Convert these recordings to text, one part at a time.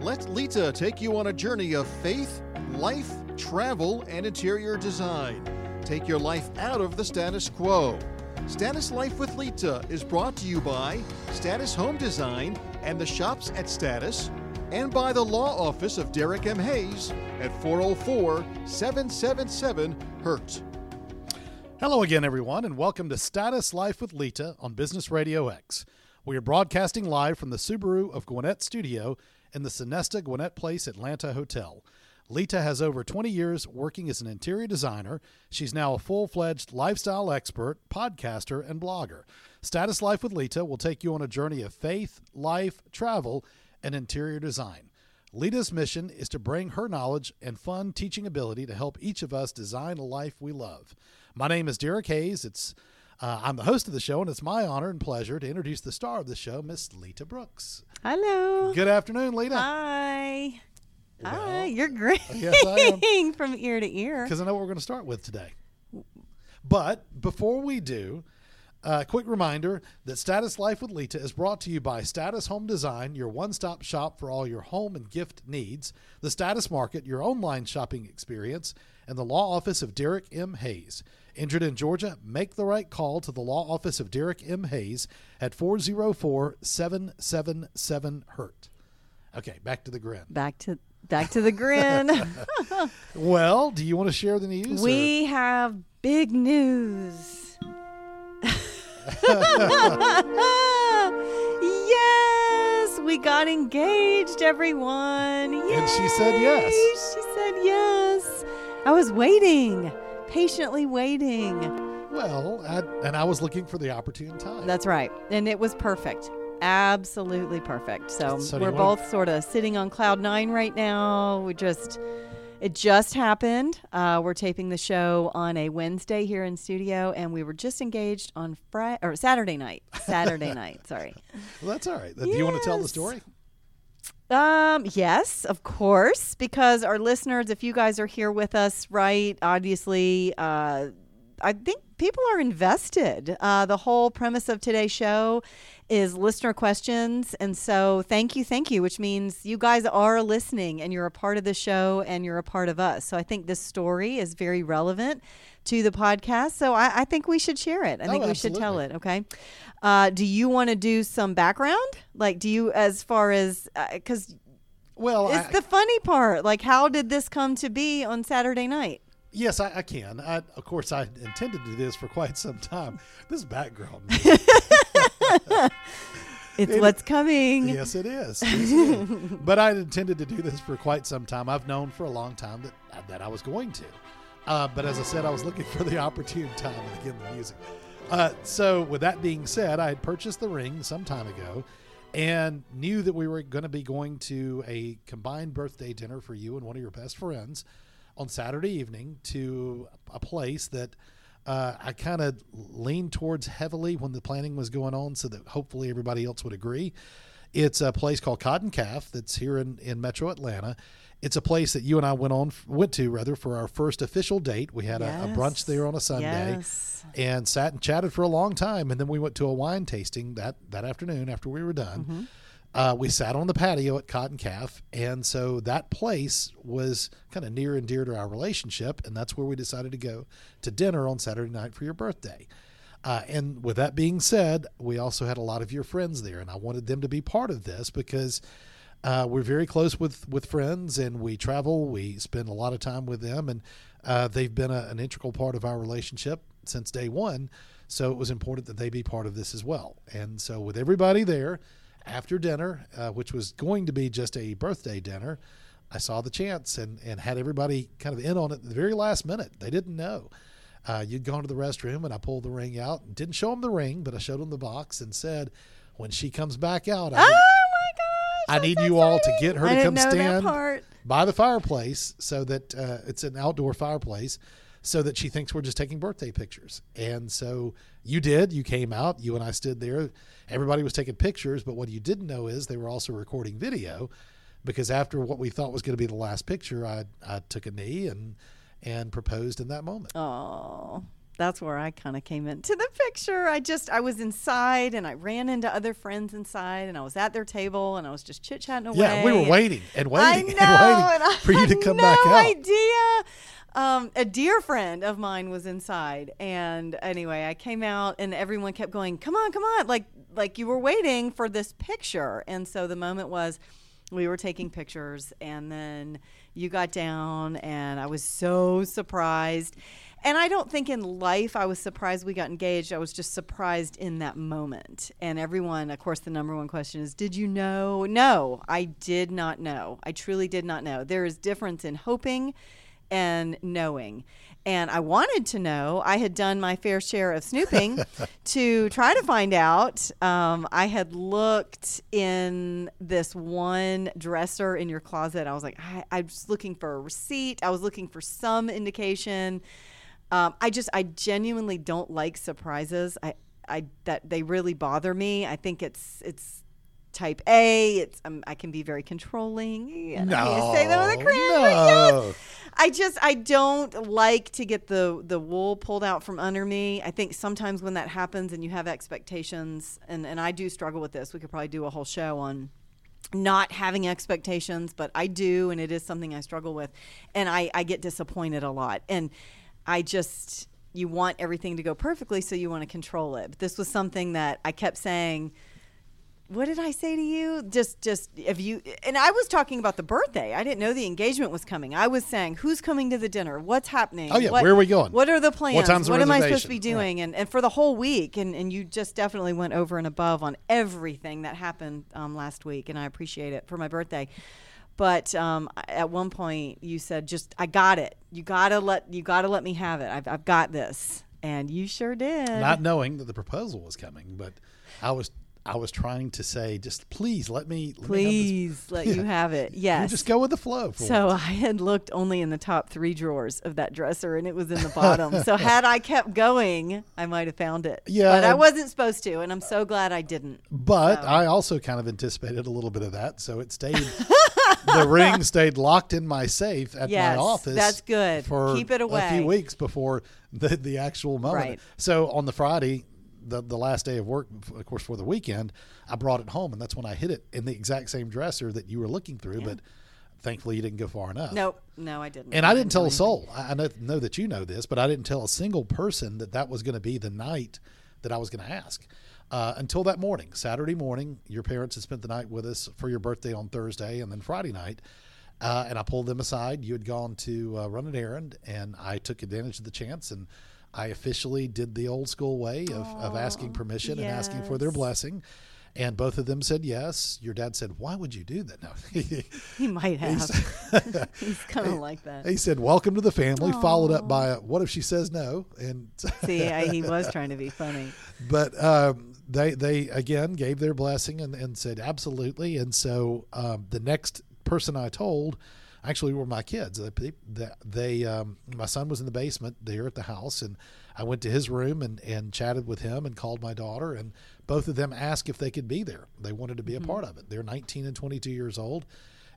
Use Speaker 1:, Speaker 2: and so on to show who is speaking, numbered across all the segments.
Speaker 1: Let Lita take you on a journey of faith, life, travel, and interior design. Take your life out of the status quo. Status Life with Lita is brought to you by Status Home Design and the shops at Status, and by the law office of Derek M. Hayes at 404 777 HURT.
Speaker 2: Hello again, everyone, and welcome to Status Life with Lita on Business Radio X. We are broadcasting live from the Subaru of Gwinnett studio in the Sonesta Gwinnett Place Atlanta Hotel. Lita has over 20 years working as an interior designer. She's now a full fledged lifestyle expert, podcaster, and blogger. Status Life with Lita will take you on a journey of faith, life, travel, and interior design. Lita's mission is to bring her knowledge and fun teaching ability to help each of us design a life we love. My name is Derek Hayes. It's uh, I'm the host of the show, and it's my honor and pleasure to introduce the star of the show, Miss Lita Brooks.
Speaker 3: Hello.
Speaker 2: Good afternoon, Lita.
Speaker 3: Hi.
Speaker 2: Well,
Speaker 3: Hi. You're great.
Speaker 2: yes, I am.
Speaker 3: From ear to ear.
Speaker 2: Because I know what we're going to start with today. But before we do, a quick reminder that Status Life with Lita is brought to you by Status Home Design, your one stop shop for all your home and gift needs, the Status Market, your online shopping experience, and the law office of Derek M. Hayes. Injured in Georgia, make the right call to the law office of Derek M. Hayes at 404 777 HURT. Okay, back to the grin.
Speaker 3: Back to back to the grin.
Speaker 2: Well, do you want to share the news? or-
Speaker 3: we have big news. yes, we got engaged, everyone.
Speaker 2: And she said yes.
Speaker 3: She said yes. I was waiting, patiently waiting.
Speaker 2: Well, I, and I was looking for the opportune time.
Speaker 3: That's right. And it was perfect. Absolutely perfect. So,
Speaker 2: So
Speaker 3: we're both sort of sitting on cloud nine right now. We just, it just happened. Uh, we're taping the show on a Wednesday here in studio, and we were just engaged on Friday or Saturday night. Saturday night. Sorry.
Speaker 2: well, that's all right. Do you want to tell the story?
Speaker 3: Um, yes, of course, because our listeners, if you guys are here with us, right, obviously, uh, I think people are invested. Uh, the whole premise of today's show is listener questions. And so thank you, thank you, which means you guys are listening and you're a part of the show and you're a part of us. So I think this story is very relevant to the podcast. So I, I think we should share it. I
Speaker 2: Oh,
Speaker 3: think we should tell it. Okay. Uh, do you want to do some background? Like, do you, as far as, because
Speaker 2: Well,
Speaker 3: it's
Speaker 2: I,
Speaker 3: the funny part. Like, how did this come to be on Saturday night?
Speaker 2: Yes, I, I can. I, of course, I intended to do this for quite some time. This background,
Speaker 3: It's
Speaker 2: It-
Speaker 3: what's coming.
Speaker 2: yes, it is. Yes, but I intended to do this for quite some time. I've known for a long time that that I was going to. Uh, but as I said, I was looking for the opportune time and again the music. Uh, so with that being said, I had purchased the ring some time ago, and knew that we were going to be going to a combined birthday dinner for you and one of your best friends on Saturday evening to a place that uh, I kind of leaned towards heavily when the planning was going on, so that hopefully everybody else would agree. It's a place called Cotton Calf that's here in, in Metro Atlanta. It's a place that you and I went on went to rather for our first official date. We had a, a brunch there on a Sunday
Speaker 3: Yes.
Speaker 2: and sat and chatted for a long time. And then we went to a wine tasting that that afternoon after we were done.
Speaker 3: Mm-hmm.
Speaker 2: Uh, we sat on the patio at Cotton Calf, and so that place was kind of near and dear to our relationship, and that's where we decided to go to dinner on Saturday night for your birthday. Uh, and with that being said, we also had a lot of your friends there, and I wanted them to be part of this because uh, we're very close with with friends, and we travel. We spend a lot of time with them, and uh, they've been a, an integral part of our relationship since day one. So it was important that they be part of this as well. And so with everybody there after dinner, uh, which was going to be just a birthday dinner, I saw the chance and and had everybody kind of in on it at the very last minute. They didn't know. Uh, you'd gone to the restroom and I pulled the ring out and didn't show them the ring, but I showed them the box and said, when she comes back out, I,
Speaker 3: Oh my gosh!
Speaker 2: I need you all to get her
Speaker 3: I
Speaker 2: to come stand by the fireplace so that uh, it's an outdoor fireplace so that she thinks we're just taking birthday pictures. And so you did. You came out. You and I stood there. Everybody was taking pictures, but what you didn't know is they were also recording video because after what we thought was going to be the last picture, I, I took a knee and and proposed in that moment.
Speaker 3: Oh, that's where I kind of came into the picture. I just I was inside and I ran into other friends inside and I was at their table and I was just chit chatting away.
Speaker 2: Yeah, we were
Speaker 3: and-
Speaker 2: waiting and
Speaker 3: I
Speaker 2: waiting
Speaker 3: know,
Speaker 2: and
Speaker 3: and
Speaker 2: waiting for you to come back
Speaker 3: no
Speaker 2: out.
Speaker 3: idea. Um, a dear friend of mine was inside, and anyway, I came out, and everyone kept going, "Come on, come on!" Like like you were waiting for this picture, and so the moment was. We were taking pictures, and then you got down, and I was so surprised. And I don't think in life I was surprised we got engaged. I was just surprised in that moment. And everyone, of course, the number one question is Did you know? No, I did not know. I truly did not know. There is difference in hoping and knowing. And I wanted to know. I had done my fair share of snooping to try to find out. Um, I had looked in this one dresser in your closet. I was like, I, I was looking for a receipt. I was looking for some indication. Um, I just, I genuinely don't like surprises. I, I that they really bother me. I think it's, it's type A. It's, um, I can be very controlling. And I say that with a cringe, but yes. I just I don't like to get the the wool pulled out from under me. I think sometimes when that happens and you have expectations and and I do struggle with this. We could probably do a whole show on not having expectations, but I do and it is something I struggle with. And I I get disappointed a lot. And I just you want everything to go perfectly so you want to control it. But this was something that I kept saying what did I say to you? Just, just if you and I was talking about the birthday. I didn't know the engagement was coming. I was saying, who's coming to the dinner? What's happening?
Speaker 2: Oh, yeah,
Speaker 3: What-
Speaker 2: where are we going?
Speaker 3: What are the plans?
Speaker 2: What, time's the
Speaker 3: what am I supposed to be
Speaker 2: reservation? Right.
Speaker 3: doing? And and for the whole week, and and you just definitely went over and above on everything that happened um, last week, and I appreciate it for my birthday. But um, at one point, you said, "Just I got it. You gotta let you gotta let me have it. I've I've got this." And you sure did.
Speaker 2: Not knowing that the proposal was coming, but I was I was trying to say, just please let me let me
Speaker 3: Please let you have it.
Speaker 2: You
Speaker 3: Yes.
Speaker 2: just go with the flow.
Speaker 3: So
Speaker 2: once.
Speaker 3: I had looked only in the top three drawers of that dresser, and it was in the bottom. so had I kept going, I might have found it.
Speaker 2: Yeah,
Speaker 3: but I wasn't supposed to, and I'm so glad I didn't.
Speaker 2: But
Speaker 3: So-
Speaker 2: I also kind of anticipated a little bit of that, so it stayed. the ring stayed locked in my safe at
Speaker 3: Yes,
Speaker 2: my office.
Speaker 3: that's good.
Speaker 2: For
Speaker 3: Keep it away.
Speaker 2: a few weeks before the the actual moment.
Speaker 3: Right.
Speaker 2: So on the Friday, the the last day of work, of course, for the weekend, I brought it home, and that's when I hid it in the exact same dresser that you were looking through. But thankfully, you didn't go far enough.
Speaker 3: Nope, no, I didn't.
Speaker 2: And I didn't tell a soul. I I know, know that you know this, but I didn't tell a single person that that was going to be the night that I was going to ask. Uh, until that morning, Saturday morning, your parents had spent the night with us for your birthday on Thursday, and then Friday night. Uh, and I pulled them aside. You had gone to uh, run an errand, and I took advantage of the chance, and I officially did the old school way of, of asking permission and asking for their blessing. And both of them said yes. Your dad said, "Why would you do that?" No,
Speaker 3: He might have. He's kind of like that.
Speaker 2: He said, "Welcome to the family." Followed up by, "What if she says no?" And
Speaker 3: See, I, he was trying to be funny.
Speaker 2: but um, they they again gave their blessing and, and said absolutely. And so um, the next person I told actually were my kids. They, they, they um, my son was in the basement there at the house, and I went to his room and and chatted with him and called my daughter, and both of them asked if they could be there. They wanted to be a part of it. They're 19 and 22 years old,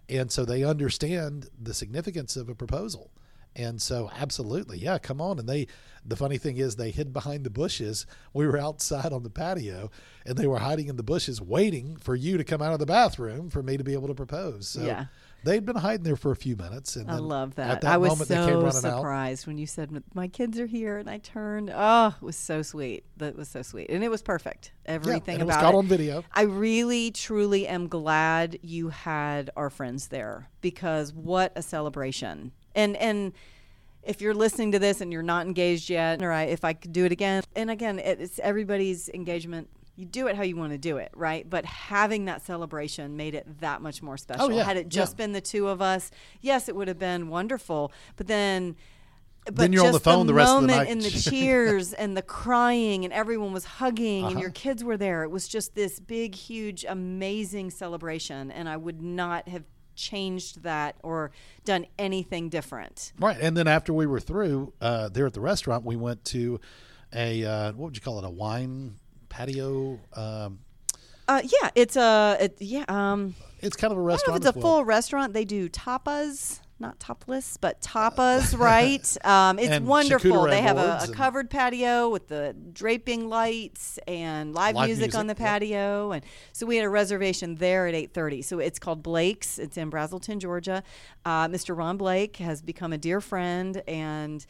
Speaker 2: and so they understand the significance of a proposal. And so, absolutely, yeah, come on. And they, the funny thing is, they hid behind the bushes. We were outside on the patio, and they were hiding in the bushes, waiting for you to come out of the bathroom for me to be able to propose. So
Speaker 3: Yeah.
Speaker 2: They'd been hiding there for a few minutes. And
Speaker 3: I love that.
Speaker 2: At that
Speaker 3: I was
Speaker 2: moment, they came
Speaker 3: so
Speaker 2: running out.
Speaker 3: surprised when you said my kids are here, and I turned. Oh, it was so sweet. That was so sweet, and it was perfect.
Speaker 2: Yeah,
Speaker 3: Everything
Speaker 2: it was
Speaker 3: about
Speaker 2: caught
Speaker 3: it.
Speaker 2: on video.
Speaker 3: I really, truly am glad you had our friends there because what a celebration. And and if you're listening to this and you're not engaged yet, or I, if I could do it again, and again, it's everybody's engagement. You do it how you want to do it, right? But having that celebration made it that much more special.
Speaker 2: yeah,
Speaker 3: Had it just
Speaker 2: yeah.
Speaker 3: been the two of us, yes, it would have been wonderful. But then but
Speaker 2: Then you're on the
Speaker 3: just
Speaker 2: phone the rest of the
Speaker 3: moment
Speaker 2: night.
Speaker 3: and the cheers and the crying and everyone was hugging and
Speaker 2: Uh-huh.
Speaker 3: your kids were there. It was just this big, huge, amazing celebration, and I would not have changed that or done anything different.
Speaker 2: Right. And then after we were through uh, there at the restaurant, we went to a, uh, what would you call it, a wine patio? Um,
Speaker 3: Uh, yeah, it's a it, yeah. Um,
Speaker 2: it's kind of a
Speaker 3: I don't know
Speaker 2: restaurant.
Speaker 3: it's a
Speaker 2: well.
Speaker 3: full restaurant. They do tapas. not topless, but tapas, right? Um, it's
Speaker 2: And
Speaker 3: wonderful. They have a, a covered patio with the draping lights and live,
Speaker 2: Live
Speaker 3: music, on the
Speaker 2: music, yep.
Speaker 3: patio, and so we had a reservation there at eight thirty. So it's called Blake's. It's in Braselton, Georgia. Uh, Mr. Ron Blake has become a dear friend and.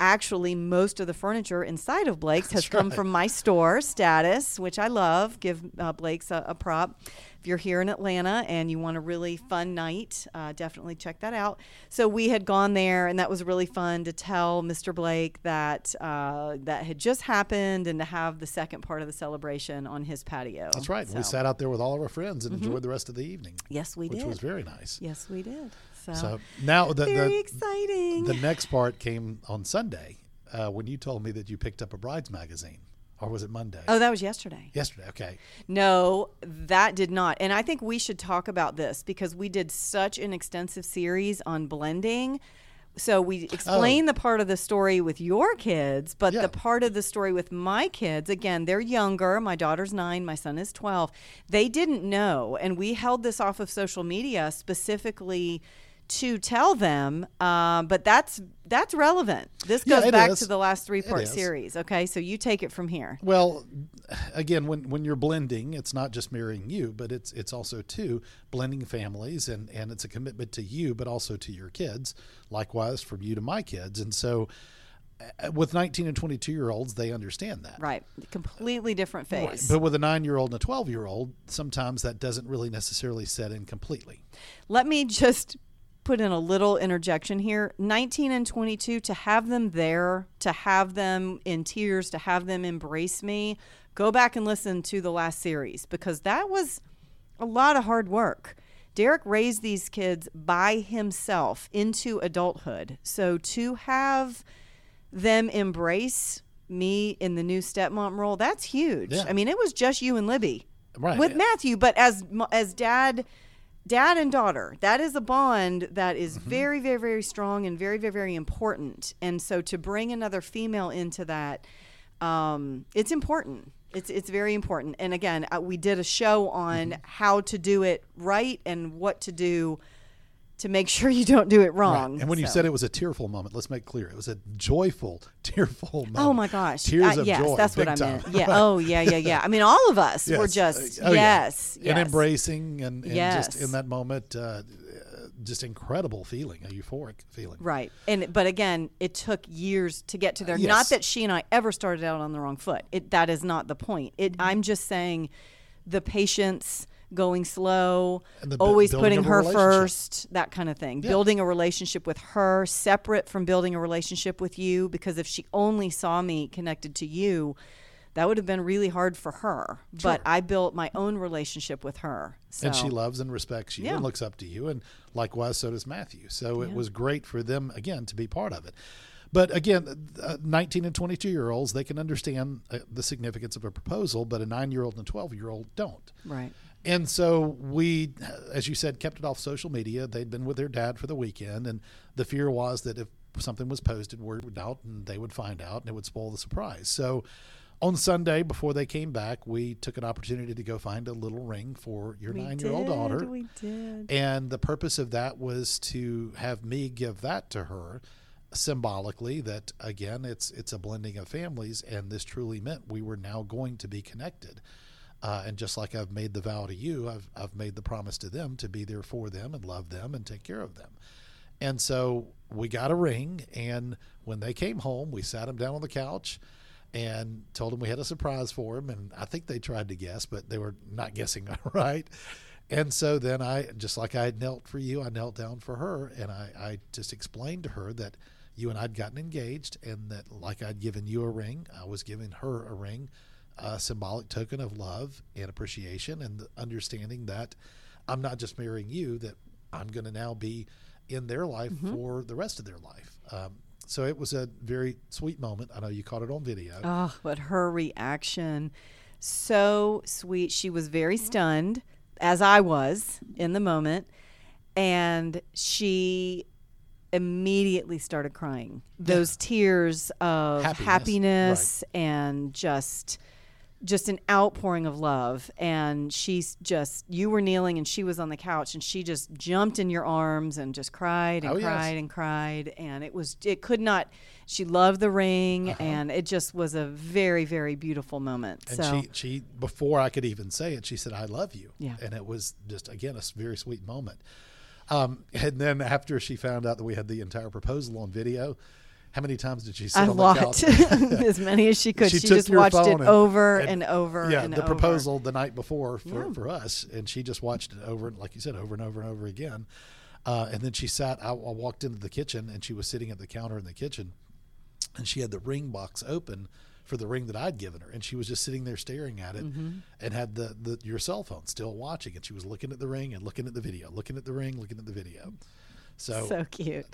Speaker 3: Actually, most of the furniture inside of Blake's has come from my store, Status, which I love. Give uh, Blake's a, a prop. If you're here in Atlanta and you want a really fun night, uh, definitely check that out. So we had gone there, and that was really fun to tell Mr. Blake that uh, that had just happened, and to have the second part of the celebration on his patio.
Speaker 2: That's right. We
Speaker 3: So- Mm-hmm.
Speaker 2: sat out there with all of our friends and enjoyed the rest of the evening.
Speaker 3: Yes, we
Speaker 2: which
Speaker 3: did.
Speaker 2: Which was very nice.
Speaker 3: Yes, we did. So,
Speaker 2: So now the
Speaker 3: very
Speaker 2: the,
Speaker 3: exciting.
Speaker 2: the next part came on Sunday uh, when you told me that you picked up a brides magazine, or was it Monday?
Speaker 3: oh, that was yesterday.
Speaker 2: Yesterday. Okay.
Speaker 3: No, that did not. And I think we should talk about this because we did such an extensive series on blending. So we explained the part of the story with your kids, but
Speaker 2: Yeah.
Speaker 3: the part of the story with my kids, again, they're younger. My daughter's nine, my son is 12. They didn't know. And we held this off of social media specifically to tell them um, but that's that's relevant this goes
Speaker 2: it
Speaker 3: back
Speaker 2: is.
Speaker 3: to the last three part series okay so you take it from here
Speaker 2: Well, again, when when you're blending, it's not just marrying you, but it's it's also too blending families, and and it's a commitment to you, but also to your kids. Likewise, from you to my kids, and so. uh, With 19 and 22 year olds, they understand that.
Speaker 3: right completely different phase
Speaker 2: But with a nine year old and a 12 year old, sometimes that doesn't really necessarily set in completely.
Speaker 3: Let me just put in a little interjection here. 19 and 22 to have them there, to have them in tears, to have them embrace me. Go back and listen to the last series because that was a lot of hard work. Derek raised these kids by himself into adulthood. So to have them embrace me in the new stepmom role, that's huge.
Speaker 2: Yeah.
Speaker 3: I mean, it was just you and Libby
Speaker 2: Right.
Speaker 3: with Matthew, but as as dad, dad and daughter, that is a bond that is
Speaker 2: Mm-hmm.
Speaker 3: very, very, very strong and very, very, very important. And so to bring another female into that, um, it's important. It's it's very important. And again, uh, we did a show on
Speaker 2: Mm-hmm.
Speaker 3: how to do it right and what to do to make sure you don't do it wrong.
Speaker 2: And when you said it was a tearful moment, let's make clear it was a joyful, tearful moment.
Speaker 3: Oh my gosh!
Speaker 2: Tears
Speaker 3: Uh,
Speaker 2: of
Speaker 3: yes,
Speaker 2: joy.
Speaker 3: that's what I
Speaker 2: time.
Speaker 3: meant. Yeah. Oh, yeah, yeah, yeah. I mean, all of us were just
Speaker 2: Oh, yeah.
Speaker 3: yes,
Speaker 2: and embracing and, and just in that moment, uh, just incredible feeling, a euphoric feeling.
Speaker 3: Right. And but again, it took years to get to there. Not
Speaker 2: Yes.
Speaker 3: that she and I ever started out on the wrong foot. It that is not the point. It I'm just saying the patience going slow,
Speaker 2: bu-
Speaker 3: always putting her first, that kind of thing.
Speaker 2: Yeah.
Speaker 3: Building a relationship with her separate from building a relationship with you because if she only saw me connected to you, that would have been really hard for her. But I built my own relationship with her. So.
Speaker 2: And she loves and respects you
Speaker 3: Yeah.
Speaker 2: and looks up to you. And likewise, so does Matthew. So it was great for them, again, to be part of it. But again, uh, 19 and 22 year olds, they can understand uh, the significance of a proposal, but a nine year old and a 12 year old don't.
Speaker 3: Right.
Speaker 2: And so we, as you said, kept it off social media. They'd been with their dad for the weekend, and the fear was that if something was posted, word would out, and they would find out, and it would spoil the surprise. So on Sunday, before they came back, we took an opportunity to go find a little ring for your
Speaker 3: We
Speaker 2: nine-year-old
Speaker 3: did,
Speaker 2: daughter.
Speaker 3: We did.
Speaker 2: And the purpose of that was to have me give that to her symbolically that again it's it's a blending of families and this truly meant we were now going to be connected. Uh, and just like I've made the vow to you, I've I've made the promise to them to be there for them and love them and take care of them. And so we got a ring, and when they came home, we sat them down on the couch and told them we had a surprise for them. And I think they tried to guess, but they were not guessing right. And so then I, just like I had knelt for you, I knelt down for her, and I, I just explained to her that you and I'd gotten engaged, and that like I'd given you a ring, I was giving her a ring, a symbolic token of love and appreciation, and the understanding that I'm not just marrying you, that I'm going to now be in their life mm-hmm. for the rest of their life. Um, so it was a very sweet moment. I know you caught it on video.
Speaker 3: Ah, oh, but her reaction, so sweet. She was very mm-hmm. stunned, as I was in the moment, and she immediately started crying. Those tears of
Speaker 2: Happiness,
Speaker 3: happiness, and just just an outpouring of love and she's just you were kneeling and she was on the couch and she just jumped in your arms and just cried and
Speaker 2: Oh, yes.
Speaker 3: cried and cried and it was it could not she loved the ring
Speaker 2: Uh-huh.
Speaker 3: and it just was a very very beautiful moment
Speaker 2: And
Speaker 3: so
Speaker 2: she, she, before I could even say it, she said, "I love you."
Speaker 3: Yeah.
Speaker 2: And it was just again a very sweet moment. Um, and then after she found out that we had the entire proposal on video, how many times did she sit
Speaker 3: a
Speaker 2: on
Speaker 3: lot
Speaker 2: the couch?
Speaker 3: as many as she could she,
Speaker 2: took
Speaker 3: just watched it
Speaker 2: phone
Speaker 3: over and, over
Speaker 2: Yeah,
Speaker 3: and
Speaker 2: the
Speaker 3: over.
Speaker 2: proposal the night before for,
Speaker 3: Yeah.
Speaker 2: for us, and she just watched it over, and like you said, over and over and over again. Uh, and then she sat. I, I walked into the kitchen, and she was sitting at the counter in the kitchen, and she had the ring box open for the ring that I'd given her, and she was just sitting there staring at it,
Speaker 3: Mm-hmm.
Speaker 2: and had the, the your cell phone still watching, and she was looking at the ring and looking at the video, looking at the ring, looking at the video. So,
Speaker 3: so cute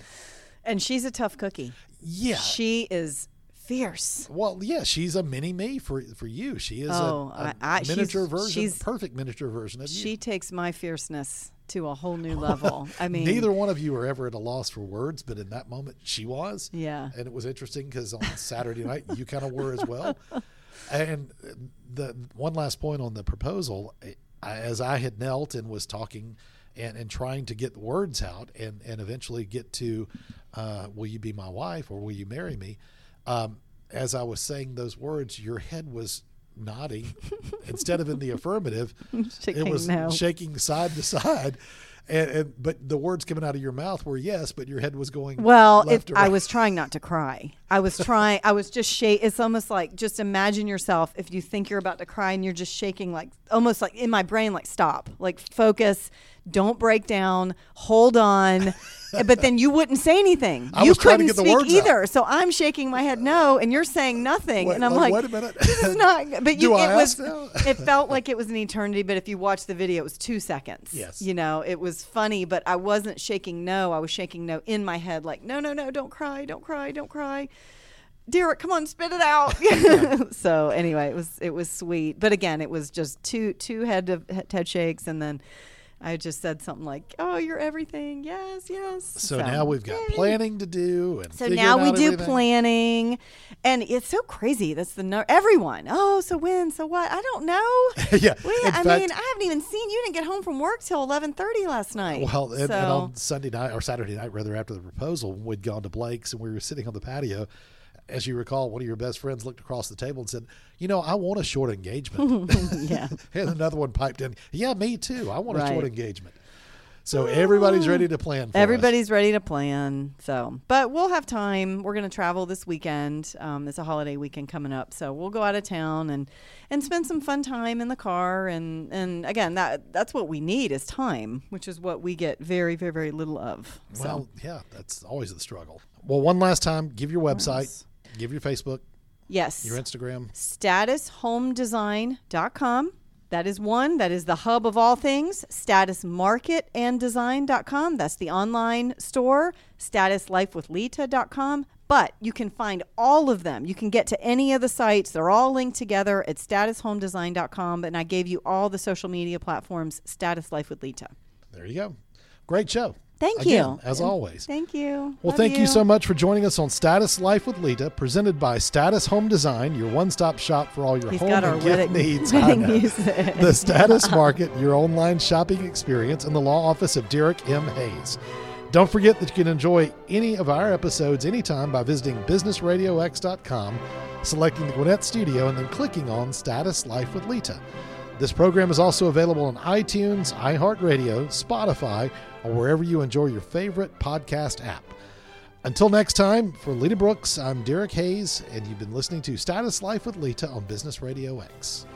Speaker 3: and she's a tough cookie
Speaker 2: yeah,
Speaker 3: she is fierce
Speaker 2: Well, yeah, she's a mini me for for you. She is
Speaker 3: Oh,
Speaker 2: a, a
Speaker 3: I- I- she's-
Speaker 2: miniature version,
Speaker 3: she's-
Speaker 2: perfect miniature version of you.
Speaker 3: she takes my fierceness to a whole new level i mean
Speaker 2: Neither one of you were ever at a loss for words, but in that moment, she was.
Speaker 3: Yeah.
Speaker 2: and it was interesting because on Saturday night, you kind of were as well. And the one last point on the proposal, I, as I had knelt and was talking and, and trying to get the words out and, and eventually get to, uh, will you be my wife or will you marry me? Um, as I was saying those words, your head was nodding instead of in the affirmative.
Speaker 3: Shaking
Speaker 2: it was
Speaker 3: no.
Speaker 2: shaking side to side. And, and but the words coming out of your mouth were yes, but your head was going
Speaker 3: Well, it,
Speaker 2: to
Speaker 3: I was trying not to cry. I was trying. I was just shake. It's almost like just imagine yourself if you think you're about to cry and you're just shaking, like almost like in my brain, like stop, like focus, don't break down, hold on. but then you wouldn't say anything.
Speaker 2: I
Speaker 3: you
Speaker 2: to
Speaker 3: couldn't speak
Speaker 2: words out.
Speaker 3: either. So I'm shaking my head no, and you're saying nothing,
Speaker 2: Wait,
Speaker 3: and I'm
Speaker 2: like,
Speaker 3: like,
Speaker 2: wait a minute.
Speaker 3: this is not. But you, it was. it felt like it was an eternity. But if you watch the video, it was two seconds.
Speaker 2: Yes.
Speaker 3: You know, it was funny, but I wasn't shaking no. I was shaking no in my head, like, no, no, no, don't cry, don't cry, don't cry. Derek, come on, spit it out. so anyway, it was it was sweet, but again, it was just two two head of head shakes, and then I just said something like, "Oh, you're everything, yes, yes."
Speaker 2: So, now we've got
Speaker 3: yay.
Speaker 2: planning to do, and
Speaker 3: So now we do
Speaker 2: everything.
Speaker 3: planning, and it's so crazy. That's the no- everyone. Oh, so when? So what? I don't know.
Speaker 2: yeah,
Speaker 3: We, I
Speaker 2: fact,
Speaker 3: mean, I haven't even seen you. Didn't get home from work till eleven thirty last night.
Speaker 2: Well, and,
Speaker 3: so
Speaker 2: and on Sunday night or Saturday night, rather after the proposal, we'd gone to Blake's and we were sitting on the patio. As you recall, one of your best friends looked across the table and said, "You know, I want a short engagement."
Speaker 3: yeah,
Speaker 2: and another one piped in, "Yeah, me too. I want a short
Speaker 3: Right.
Speaker 2: engagement." So everybody's ready to plan. For us.
Speaker 3: everybody's ready to plan. So, but we'll have time. We're going to travel this weekend. Um, it's a holiday weekend coming up, so we'll go out of town and and spend some fun time in the car. And and again, that that's what we need is time, which is what we get very very very little of. So.
Speaker 2: Well, yeah, that's always the struggle. Well, one last time, give your website, give your Facebook,
Speaker 3: Yes.
Speaker 2: your Instagram.
Speaker 3: statushomedesign.com. That is one. That is the hub of all things. Statusmarketanddesign.com. That's the online store. Statuslifewithlita.com. But you can find all of them. You can get to any of the sites. They're all linked together at statushomedesign.com. And I gave you all the social media platforms, Status Life with Lita.
Speaker 2: There you go. Great show.
Speaker 3: Thank
Speaker 2: Again,
Speaker 3: you.
Speaker 2: As always.
Speaker 3: Thank you.
Speaker 2: Well,
Speaker 3: Love
Speaker 2: thank you. so much for joining us on Status Life with Lita, presented by Status Home Design, your one-stop shop for all your
Speaker 3: He's
Speaker 2: home
Speaker 3: got
Speaker 2: and
Speaker 3: our
Speaker 2: gift
Speaker 3: wedding,
Speaker 2: needs. The Status Market, your online shopping experience in the law office of Derek M. Hayes. Don't forget that you can enjoy any of our episodes anytime by visiting businessradiox.com, selecting the Gwinnett Studio, and then clicking on Status Life with Lita. This program is also available on iTunes, iHeartRadio, Spotify, or wherever you enjoy your favorite podcast app. Until next time, for Lita Brooks, I'm Derek Hayes, and you've been listening to Status Life with Lita on Business Radio X.